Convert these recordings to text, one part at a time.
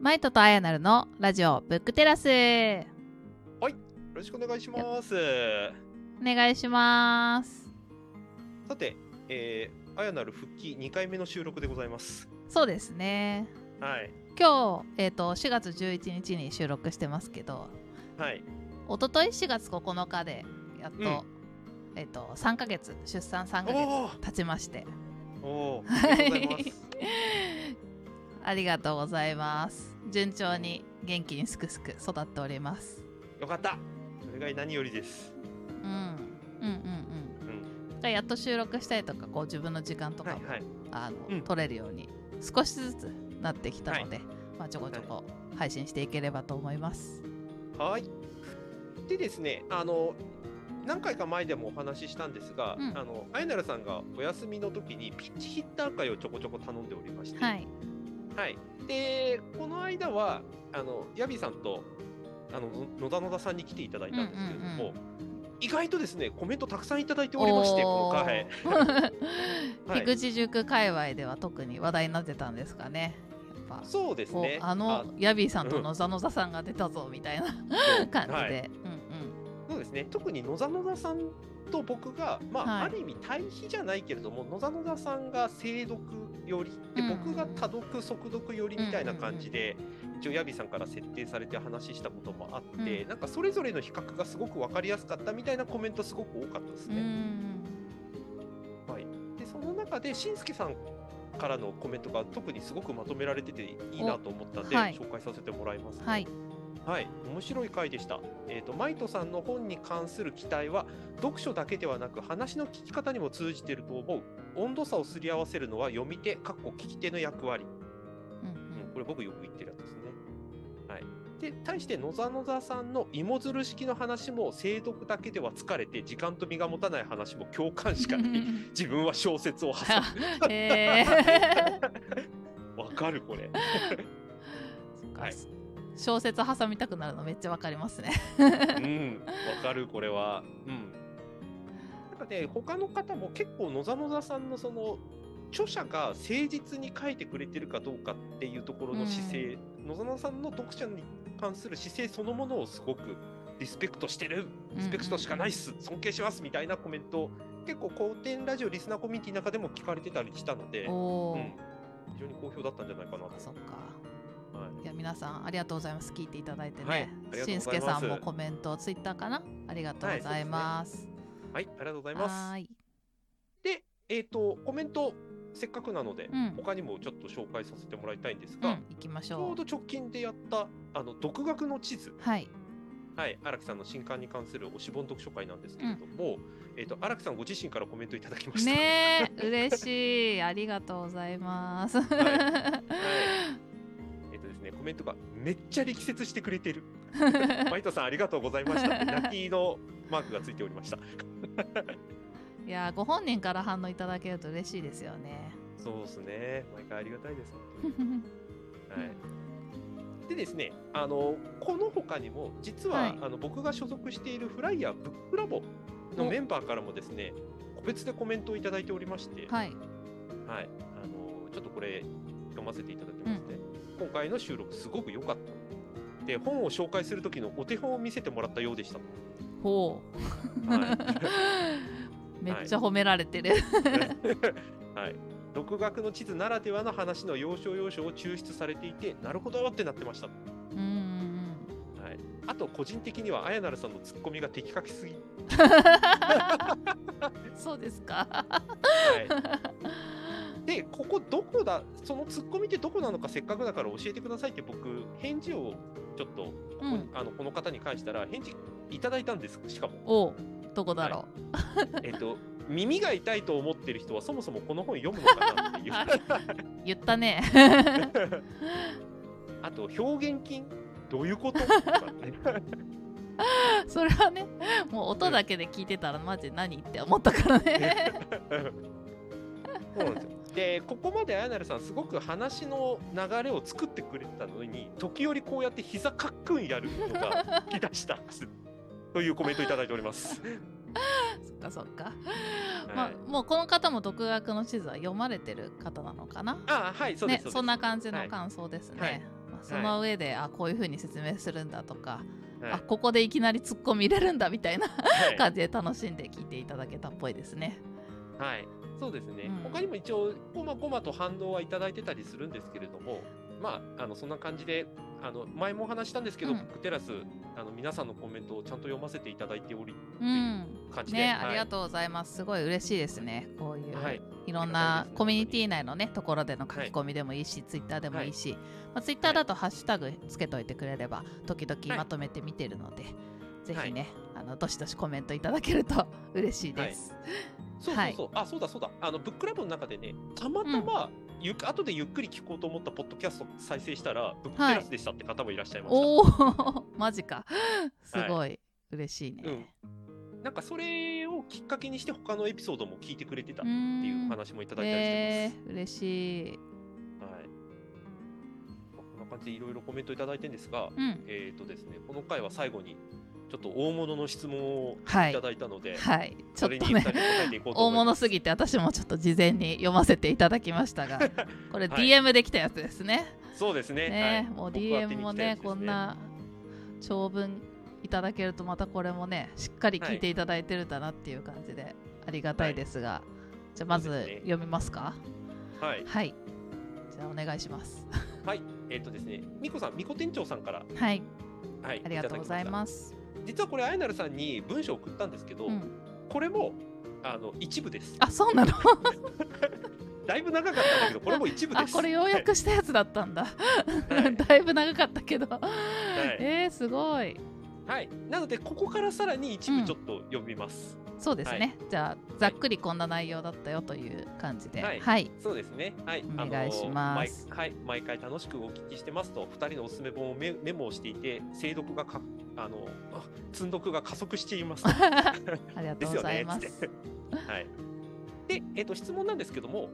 マイトとアヤナルのラジオブックテラスよろしくお願いします。お願いしますさて、えー、あやなる復帰2回目の収録でございます。そうですねはい。今日、えー、と4月11日に収録してますけどはい。一昨日4月9日でやっと,、うんえー、と3ヶ月出産3ヶお月経ちましておおー、ありがとうございます。ありがとうございます順調に元気にすくすく育っておりますよかった。それが何よりです。うんうんうんうんがやっと収録したりとかこう自分の時間とかも、はいはい。あのうん取れるように少しずつなってきたので、まあ、ちょこちょこ配信していければと思います。はい。でですね、あの、何回か前でもお話ししたんですが、うんあの、あやなるさんがお休みの時にピッチヒッター会をちょこちょこ頼んでおりまして、はい、はい。で、この間は、あの、ヤビさんと、あの、の野田野田さんに来ていただいたんですけれども、うんうん意外とですね、コメントたくさんいただいておりまして、この回。はい 樋口塾界隈では特に話題になってたんですかね。やっぱそうですね。あのヤビーさんとうん野座野座さんが出たぞみたいなそ う感じで、はいうんそうですね。特に野田野田さんと僕が、まあ、はい。ある意味対比じゃないけれども、野田野田さんが精読寄り、で、うん。うん僕が多読、速読寄りみたいな感じで、一応ヤビさんから設定されて話したこともあって、うん。なんかそれぞれの比較がすごく分かりやすかったみたいなコメントすごく多かったですうん、うね。ん。はい、でその中で、しんすけさんからのコメントが特にすごくまとめられてていいなと思ったんで、おはい。紹介させてもらいます、ね。はい、はい、面白い回でした。えっ、と、マイトさんの本に関する期待は、読書だけではなく、話の聞き方にも通じていると思う。温度差をすり合わせるのは読み手、かっこ聞き手の役割。うんうん、これ僕よく言ってるやつですね。はい。で、対して野沢野沢さんの芋づる式の話も、精読だけでは疲れて、時間と身が持たない話も共感しかない。自分は小説を挟む。え わかる、これ。ーはい小説挟みたくなるのめっちゃわかりますね。うん、わかる、これは。うん。なんかね、他の方も結構野沢野沢さんのその、著者が誠実に書いてくれてるかどうかっていうところの姿勢、野沢野沢さんの読者に関する姿勢そのものをすごくリスペクトしてる、リスペクトしかないっす、尊敬しますみたいなコメント、結構、古典ラジオリスナーコミュニティの中でも聞かれてたりしたので、うん、非常に好評だったんじゃないかなと。そっか。はい。いや皆さんありがとうございます。聞いていただいてはい。ねありがとしうんす。すけさんもコメントツイッターかな？ありがとうございます。はい、ありがとうございます。はーい。で、えっ、と、コメント、せっかくなので、うん。他にもちょっと紹介させてもらいたいんですが、うん行きましちょょううど直近でやった、あの、独学の地図、はい。はい、荒木さんの新刊に関する推し本読書会なんですけれども、えっ、と、荒木さんご自身からコメントいただきました。ねえ嬉しい。ありがとうございます、えっ、とですね、コ メントがめっちゃ力説してくれてる。マイトさんありがとうございました。って、泣きのマークがついておりました。いやご本人から反応いただけると嬉しいですよね。そうですね、毎回ありがたいです。本当に。はい、でですね、あのこの他にも実は、はい。あの僕が所属しているフライヤーブックラボのお。メンバーからもですね、個別でコメントをいただいておりまして、はい、はい。あのちょっとこれ読ませていただきますね。今回の収録すごく良かった。で、本を紹介する時のお手本を見せてもらったようでした。ほう、はい めっちゃ褒められてる、はい。独学の地図ならではの話の要所要所を抽出されていて、なるほどってなってました。はい、あと個人的にはあやなるさんのツッコミが的確すぎ、う んそうですかはい、だそのツッコミってどこなのかせっかくだから教えてくださいって僕返事をちょっとここ,、うん。あのこの方に返したら返事いただいたんです。しかも。どこだろえっと 耳が痛いと思ってる人はそもそもこの本読むのかなっていう。う、言ったね。あと表現筋？どういうこと？それはねもう音だけで聞いてたらマジ何？って思ったからね。そうなんですよ。で、ここまであやなるさん、すごく話の流れを作ってくれてたのに、時折こうやって膝かっくんやるのが引き出した。というコメントいただいております。そっかそっか、はい。まあもうこの方も独学の地図は読まれてる方なのかな？あはい、そうです。ねそんな感じの感想ですね、はい。その上で、あこういう風に説明するんだとか、はい。あここでいきなりツッコミ入れるんだみたいなはい。感じで楽しんで聞いていただけたっぽいですね。はい、そうですね、うん。他にも一応、こまごまと反応はいただいてたりするんですけれども、まあ、あのそんな感じで、あの前もお話ししたんですけど、うん。テラスあの、皆さんのコメントをちゃんと読ませていただいておりうん。感じで、ね、はい。ありがとうございます。すごい嬉しいですね。こういう、はい。い、ろんなコミュニティ内のねところでの書き込みでもいいし、ツイッターでもいいし、まあ、ツイッターだとハッシュタグつけといてくれれば時々まとめて見てるので、ぜひね、あのどしどしコメントいただけると嬉しいです。そうそうそう、あそうだそうだ、あのブックラブの中でね、たまたま、ゆっ後でゆっくり聞こうと思ったポッドキャスト再生したら、ブックテラスでしたって方もいらっしゃいました。おお マジか。すごい、嬉しいね。うん、なんかそれをきっかけにして、他のエピソードも聞いてくれてたうってんいう話もいただいたりしてえます。ー、嬉しい。こんな感じでいろいろコメントいただいてるんですが、うん、えっ、とですね、この回は最後に、ちょっと大物の質問をはいいただいたので、はい、ちそょっとねと大。物すぎて私もちょっと事前に読ませていただきましたが これはい DM できたやつですね。そうですね。ね、はいもう DM もに来たやつですねこん。な長文いただけるとまたこれもねしっかり聞いていただいてるんだなっていう感じでありがたいですが、じゃあまず読みますかはい。はいじゃあお願いしますはい。えっ、とですね、みこさん、みこ店長さんから、はいはい、ありがとうございす。ます実はこれ、あやなるさんに文章を送ったんですけど、うん、これも、あの、一部です。あそうなの？だいぶ長かったんだけど、これも一部です。あこれようやくしたやつだったんだ、はい。だいぶ長かったけど、い。えー、すごい。はい。なので、ここからさらに一部ちょっと読みます。そうですね、じゃあざっくりこんな内容だったよという感じで。はい。はい、そうですね。はい。お願いします。毎はい。毎回楽しくお聞きしてますと、二人のおすすめ本をメメモをしていて、精読がか、あの、あ積読が加速しています。ありがとうございます。ですよねつって はい。で、えっ、と、質問なんですけども、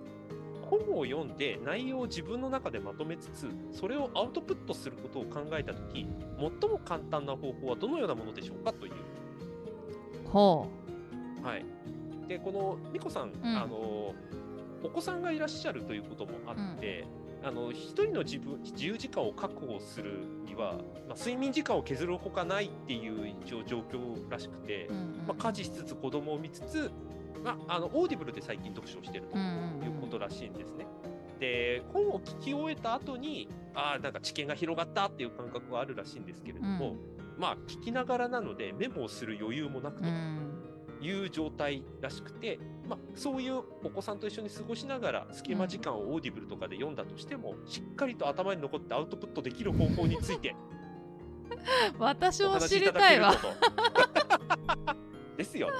本を読んで内容を自分の中でまとめつつ、それをアウトプットすることを考えたとき、最も簡単な方法はどのようなものでしょうかという。ほはい。で、この美子さん、んあの、お子さんがいらっしゃるということもあって、あの一人の自分自由時間を確保するには、まあ、睡眠時間を削るほかないっていう一応状況らしくて、まあ、家事しつつ子供を見つつ、まあ、あの Audible で最近読書をしているということらしいんですね。で本を聞き終えた後にああなんか知見が広がったっていう感覚はあるらしいんですけれども、うん。まあ聞きながらなのでメモをする余裕もなくとうん。いう状態らしくて、まあ、そういうお子さんと一緒に過ごしながら隙間時間を Audible とかで読んだとしても、しっかりと頭に残ってアウトプットできる方法について私も知りたいわ。ですよね。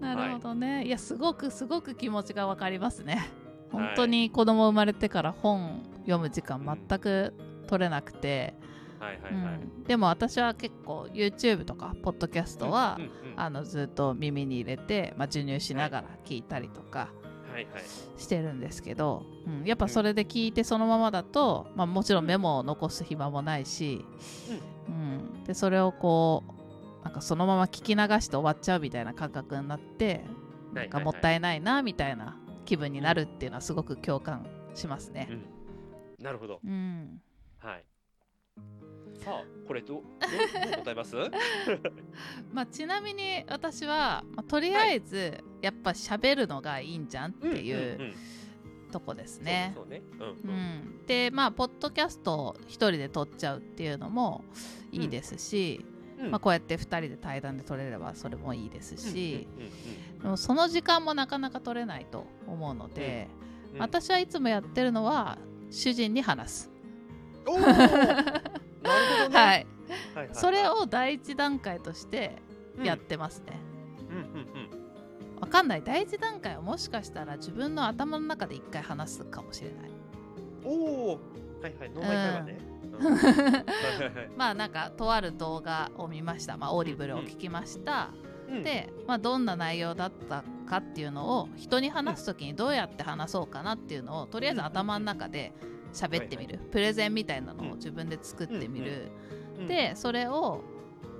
なるほどね。いや、すごくすごく気持ちがわかりますね。はい本当に子供生まれてから本読む時間全く取れなくて、はいはいはい。うんでも私は結構 YouTube とかポッドキャストは、うんうんあのずっと耳に入れて、まあ、授乳しながら聞いたりとかはいはい。してるんですけど、うん、やっぱそれで聞いてそのままだと、まあ、もちろんメモを残す暇もないし、うん、でそれをこうなんかそのまま聞き流して終わっちゃうみたいな感覚になってなんかもったいないなみたいな気分になるっていうのはすごく共感しますね。うんなるほど。うん、はい。さあ、これど どう答えます？まあ、ちなみに私は、まあ、とりあえずやっぱ喋るのがいいんじゃんっていうんんん。とこですね。そうんうん。ん、でまあポッドキャストを1人で撮っちゃうっていうのもいいですし、うん。まあ、こうやって2人で対談で撮れればそれもいいですし、でもその時間もなかなか取れないと思うので、私はいつもやってるのは主人に話す、どね。はい、はいそれを第一段階としてやってますね、うんうんうん。わかんない。第一段階はもしかしたら自分の頭の中で一回話すかもしれない。おお、はいはい、脳内会話ね。まあなんかとある動画を見ました、まあ、 Audible を聞きました、うん、で、まあ、どんな内容だったかっていうのを人に話す時にどうやって話そうかなっていうのをとりあえず頭の中で喋ってみる、プレゼンみたいなのを自分で作ってみる、うん、でそれを、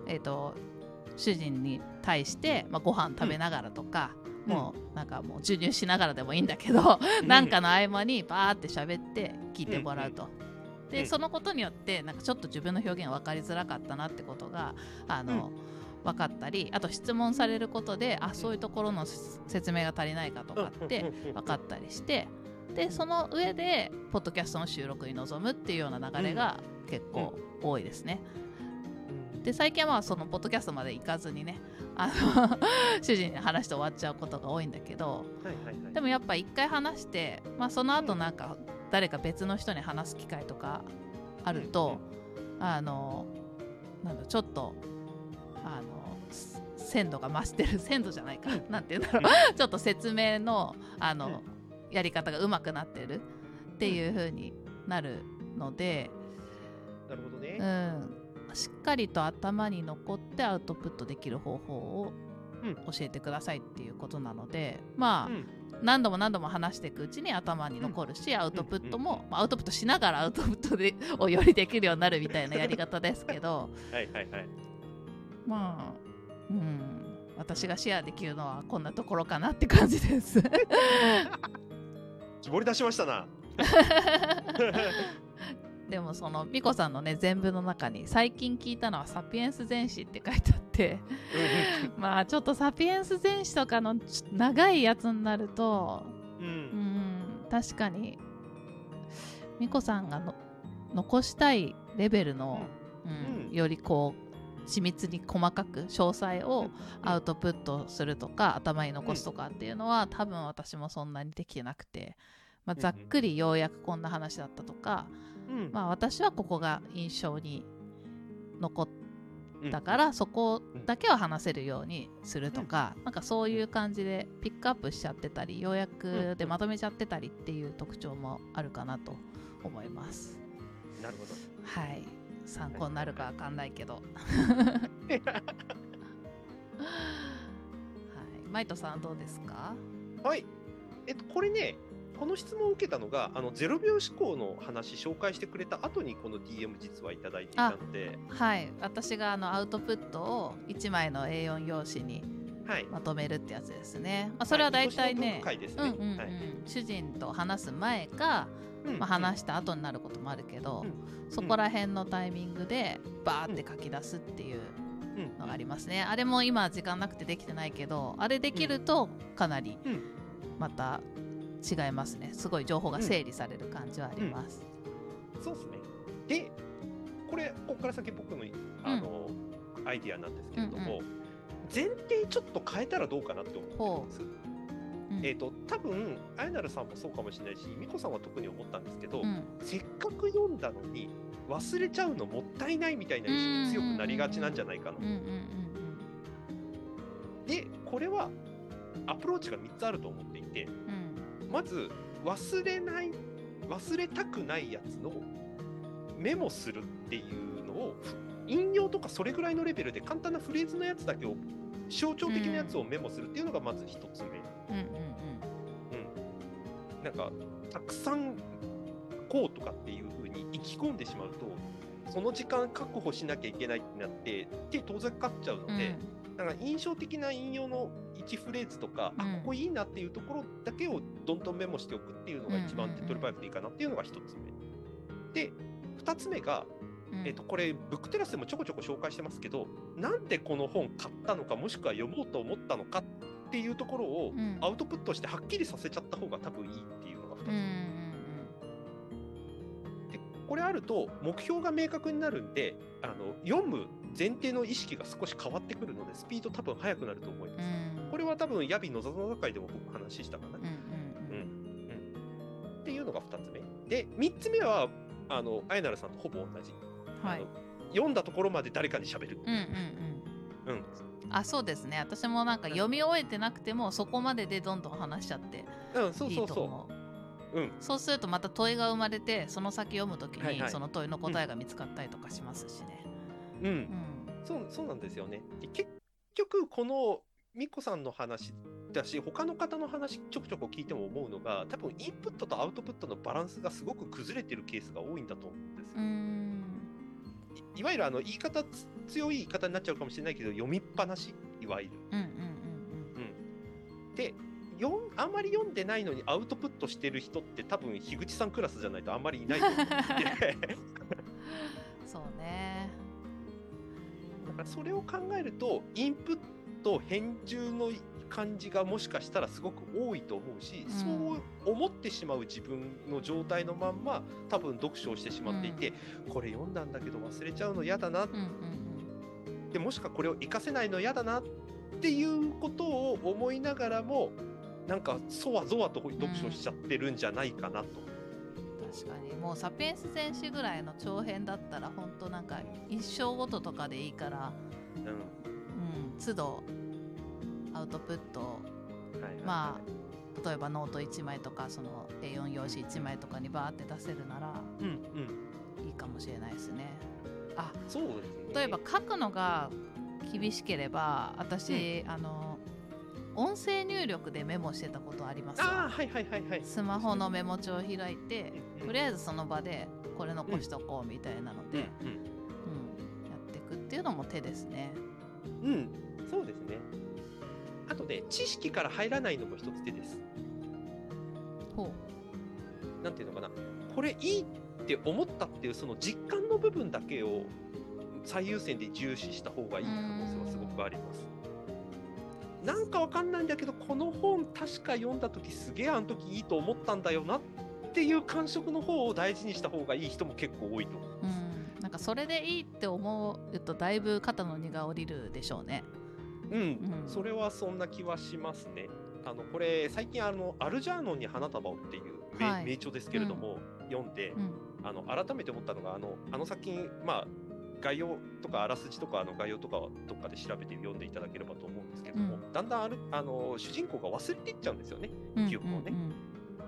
えー、と主人に対して、まあ、ご飯食べながらとか、うん。もうなんかもう授乳しながらでもいいんだけど、うん。なんかの合間にバーって喋って聞いてもらうと、で、うん。そのことによってなんかちょっと自分の表現分かりづらかったなってことがあの、分かったりあと質問されることであそういうところの説明が足りないかとかって分かったりしてでその上でポッドキャストの収録に臨むっていうような流れが結構多いですね。で最近はまあそのポッドキャストまで行かずにねあの 主人に話して終わっちゃうことが多いんだけどでもやっぱ一回話して、まあ、その後なんか誰か別の人に話す機会とかあると、あのなんだちょっとあのす鮮度が増してる鮮度じゃないかなんて言うんだろう。ちょっと説明のあのやり方が上手くなってるっていう風になるので、なるほどね。う。ん、しっかりと頭に残ってアウトプットできる方法をうん。教えてくださいっていうことなのでまあ、うん。何度も何度も話していくうちに頭に残るし、アウトプットも、まあアウトプットしながらアウトプットでをよりできるようになるみたいなやり方ですけどはいはいはい。まあうん。私がシェアできるのはこんなところかなって感じです。絞り出しましたな。でもその美子さんのね全部の中に最近聞いたのは「サピエンス全史」って書いてあってまあちょっとサピエンス全史とかの長いやつになるとう。うんん確かに美子さんがの残したいレベルの、うんうんよりこう緻密に細かく詳細をアウトプットするとか、頭に残すとかっていうのは、多分私もそんなにできてなくて、まあ、ざっくりようやくこんな話だったとか、うん。まあ、私はここが印象に残っうんたから、そこだけは話せるようにするとか、なんかそういう感じでピックアップしちゃってたり要約でまとめちゃってたりっていう特徴もあるかなと思います。なるほど。はい参考になるかわかんないけど。はい、マイトさんどうですか？はい。えっと、これね、この質問を受けたのが、あの0秒思考の話、紹介してくれた後に、この DM 実はいただいていたので、はい、私があのアウトプットを1枚の A4 用紙にはい。まとめるってやつですね。まあ、それは大体ね、主人と話す前か、うん。まあ、話した後になることもあるけど、うん。そこら辺のタイミングでバーって書き出すっていううん。のがありますね。あれも今時間なくてできてないけどあれできるとかなりうん。また違いますね。すごい情報が整理される感じはあります。そうですね。で、これ、ここから先僕のあの、アイディアなんですけれども、前提ちょっと変えたらどうかなって思ってるんです。う。ん。えっ、と、多分あやなるさんもそうかもしれないし、美子さんは特に思ったんですけど、うん。せっかく読んだのに忘れちゃうのもったいないみたいな意識が強くなりがちなんじゃないかな。で、これはアプローチが3つあると思っていて、うん。うんまず忘れない、忘れたくないやつのメモするっていうのを、引用とかそれぐらいのレベルで簡単なフレーズのやつだけを、象徴的なやつをメモするっていうのがまず1つ目。うんうんうん、なんかたくさんこうとかっていう風に意気込んでしまうとその時間確保しなきゃいけないってなって手当然かかっちゃうのうんで、だから印象的な引用の1フレーズとか、うんあここいいなっていうところだけをどんどんメモしておくっていうのが一番手っ取り早くていいかなっていうのが1つ目。で2つ目が、うん。えっとこれブックテラスでもちょこちょこ紹介してますけどなんでこの本買ったのかもしくは読もうと思ったのかっていうところをうん。アウトプットしてはっきりさせちゃった方が多分いいっていうのが2つうんうん目、でこれあると目標が明確になるんであの読む前提の意識が少し変わってくるのでスピード多分速くなると思います、うん。これは多分ヤビのざざざ会でも僕話したかな、っていうのが2つ目。で3つ目はあのあやなるさんとほぼ同じ、はい。読んだところまで誰かに喋る。うんうんうん。うん。あそうですね。私もなんか読み終えてなくてもそこまででどんどん話しちゃってうんそういそう。と思う。ううん。そうするとまた問いが生まれてその先読むときにその問いの答えが見つかったりとかしますしね。うん。うん。そうそうなんですよね。で結局、このミコさんの話だし、他の方の話ちょくちょく聞いても思うのが、多分インプットとアウトプットのバランスがすごく崩れてるケースが多いんだと思うんですよ。うんいいわゆるあの言い方つ強い言い方になっちゃうかもしれないけど、読みっぱなし、いわゆる。うんうんで、あんまり読んでないのにアウトプットしてる人って多分樋口さんクラスじゃないとあんまりいないと思って そうね。だからそれを考えるとインプット返従の感じがもしかしたらすごく多いと思うし、うん。そう思ってしまう自分の状態のまんま多分読書をしてしまっていて、これ読んだんだけど忘れちゃうの嫌だな。うんうんでもしかこれを活かせないの嫌だなっていうことを思いながらもなんかぞわぞわと読書しちゃってるんじゃないかなと。うん。確かに。もうサピエンス全史ぐらいの長編だったら本当なんか一章ごととかでいいからうん。うん。都度アウトプットはいはいはい。ま例えばノート1枚とかその A4 用紙1枚とかにバーって出せるならうんうん。いいかもしれないですね。あそうですね。例えば書くのが厳しければ私、あの音声入力でメモしてたことありますあはいはいはいはい。スマホのメモ帳を開いてうんとりあえずその場でこれ残しとこうみたいなので、うんうん。やっていくっていうのも手ですね。うん、うん、そうですね。あとね知識から入らないのも一つ手です。ほなんていうのかなこれいいって思ったっていうその実感の部分だけを最優先で重視した方がいい可能性はすごくあります。なんかわかんないんだけどこの本確か読んだ時すげえあの時いいと思ったんだよなっていう感触の方を大事にした方がいい人も結構多いと思う。う、うん、なんかそれでいいって思うとだいぶ肩の荷が下りるでしょうねうん、それはそん。な気はしますね。あのこれ最近あのアルジャーノンに花束をっていう名,、はい名著ですけれども、読ん。で、あの改めて思ったのがあのあの作品まあ概要とかあらすじとかあの概要とかはどっかで調べて読ん。でいただければと思うん。ですけども、うん。だん。だん。あるあの主人公が忘れていっちゃうん。ですよね。記憶をね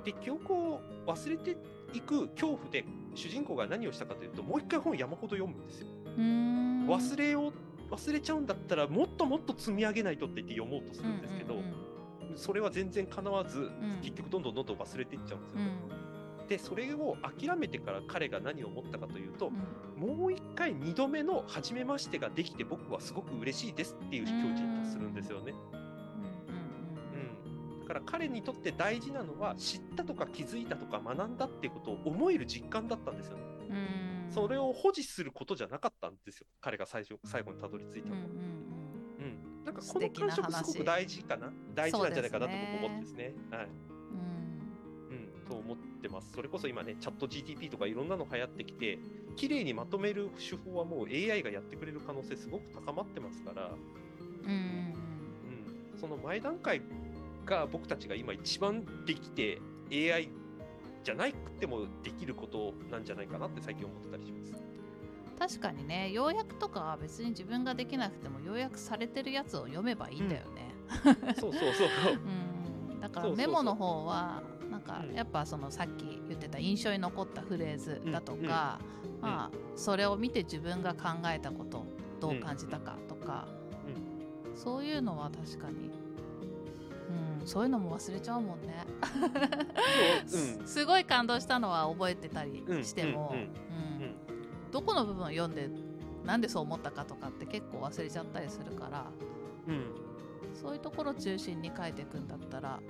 で記憶を忘れていく恐怖で主人公が何をしたかというともう一回本山ほど読むん。ですよ。忘れよう忘れちゃうんだったらもっともっと積み上げないとって言って読もうとするんですけど、うんうんそれは全然かなわず、ん。結局どんどんどんどん忘れていっちゃうんですよ。ね。うん。でそれを諦めてから彼が何を思ったかというとう、ん。もう一回2度目の初めましてができて僕はすごく嬉しいですっていう境地に達するんですよね。うん、だから彼にとって大事なのは知ったとか気づいたとか学んだっていうことを思える実感だったんですよ。ね。うんうんそれを保持することじゃなかったんですよ。彼が最初最後にたどり着いたのは。うんうんうん、なんかこの感触話。すごく大事かな。大事なんじゃないかなと僕思ってですね。はい。うん。うん、と思ってます。それこそ今ね、チャット GTP とかいろんなの流行ってきて、綺麗にまとめる手法はもう AI がやってくれる可能性すごく高まってますから、うん。うん。うん、その前段階が僕たちが今一番できて AI じゃなくてもできることなんじゃないかなって最近思ってたりします。確かにね要約とかは別に自分ができなくても要約されてるやつを読めばいいんだよね、そうそうそう。う。ん。だからメモの方はなんかうん。やっぱそのさっき言ってた印象に残ったフレーズだとか、うん。まあそれを見て自分が考えたことどう感じたかとか、そういうのは確かに、うん、そういうのも忘れちゃうもんね、すごい感動したのは覚えてたりうんしても、うんうんうんどこの部分を読んでなんでそう思ったかとかって結構忘れちゃったりするから。うん。そういうところ中心に書いていくんだったら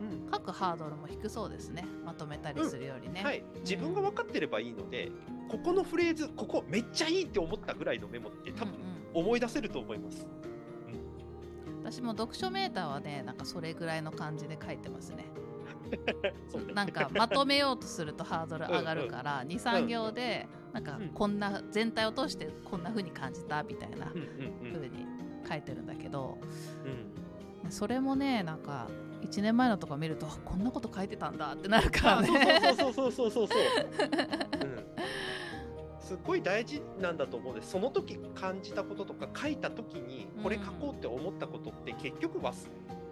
うん。書くハードルも低そうですね。まとめたりするよりね、はい、自分が分かってればいいので、ここのフレーズ、ここめっちゃいいって思ったぐらいのメモって多分うんうん。思い出せると思います。私も読書メーターはねなんかそれぐらいの感じで書いてますね。ね。なんかまとめようとするとハードル上がるから23行でなんかうん。こんな全体を通してこんな風に感じたみたいなうんうんうん。風に書いてるんだけどうん。それもねなんか1年前のとか見るとあこんなこと書いてたんだってなるからあねそうそうそうそうそうそうそう。うんすっごい大事なんだと思うんです。その時感じたこととか書いた時にこれ書こうって思ったことって結局は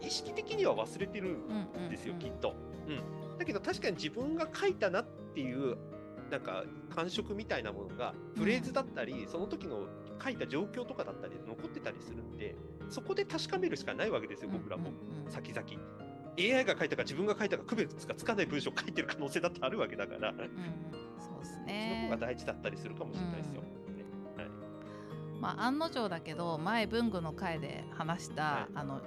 意識的には忘れてるうんですよ、うんきっと。うん。だけど確かに自分が書いたなっていうなんか感触みたいなものがフレーズだったり、その時の書いた状況とかだったりで残ってたりするんで、そこで確かめるしかないわけですよ、僕らも。先々。AI が書いたか自分が書いたか区別がつかない文章を書いてる可能性だってあるわけだから、そうですね。が大事だったりするかもしれないですよ。ねはい。まあ案の定だけど前文具の回で話した、はい。あのはい。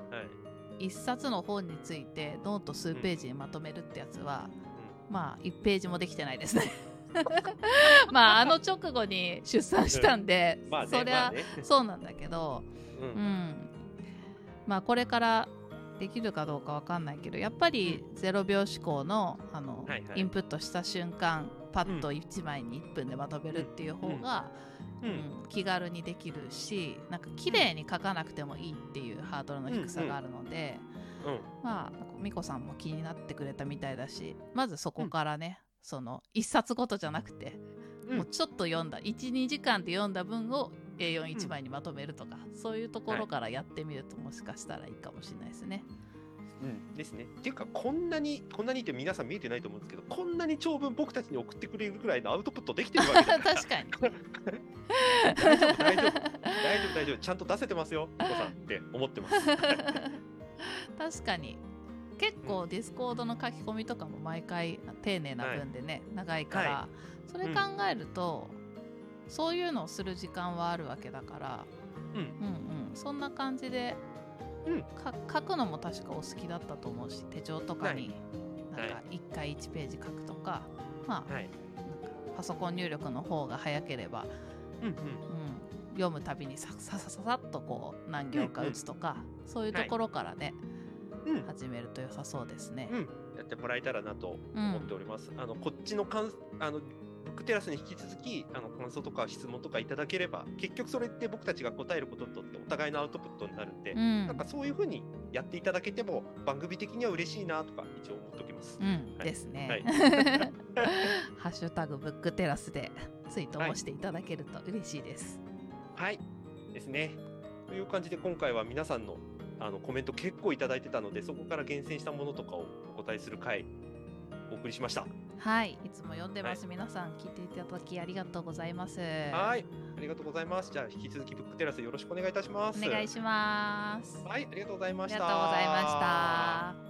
1冊の本についてノート数ページにまとめるってやつは、まあ1ページもできてないですね。まああの直後に出産したんで、まあねそりゃ、まあね。そうなんだけど、ううんん、まあこれからできるかどうかわかんないけどやっぱり0秒思考のあの、はいはい。インプットした瞬間パッと1枚に1分でまとめるっていう方が、ううん。ん気軽にできるしなんか綺麗に書かなくてもいいっていうハードルの低さがあるので、うん。まあ美子さんも気になってくれたみたいだしまずそこからね、その1冊ごとじゃなくて、うん。もうちょっと読んだ12時間で読んだ分を A41 枚にまとめるとか、そういうところからやってみるともしかしたらいいかもしれないですね。うんですね。っていうか、こんなに、こんなにって皆さん見えてないと思うんですけど、こんなに長文僕たちに送ってくれるぐらいのアウトプットできてるわけだから。確かに大丈夫、大丈夫。大丈夫、大丈夫。ちゃんと出せてますよ、ピコさんって思ってます。確かに結構 Discord の書き込みとかも毎回丁寧な文でね、長いから、はそれ考えると、そういうのをする時間はあるわけだから、うん。うんうん。そんな感じで、うん。か書くのも確かお好きだったと思うし手帳とかに。はい。なんか1回1ページ書くとか、まあはい。なんかパソコン入力の方が早ければ、うんうん。うん、読むたびにさささささっとこう何行か打つとか、そういうところからね、うん。始めると良さそうですね。うん、やってもらえたらなとうん思っております。あのこっちの感あのブックテラスに引き続きあの感想とか質問とかいただければ結局それって僕たちが答えることとってお互いのアウトプットになるんで、うんなんかそういうふうにやっていただけても番組的には嬉しいなとか一応思っておきます。うんはいですね、はい ハッシュタグブックテラスでツイートもしていただけると嬉しいです。はいですね。という感じで今回は皆さんのあのコメント結構いただいてたのでそこから厳選したものとかをお答えする回お送りしました。はい、いつも読んでます。は皆さん聞いていただきありがとうございます。はい、ありがとうございます。じゃあ引き続きブックテラスよろしくお願いいたします。お願いします。はい、ありがとうございました。ありがとうございました。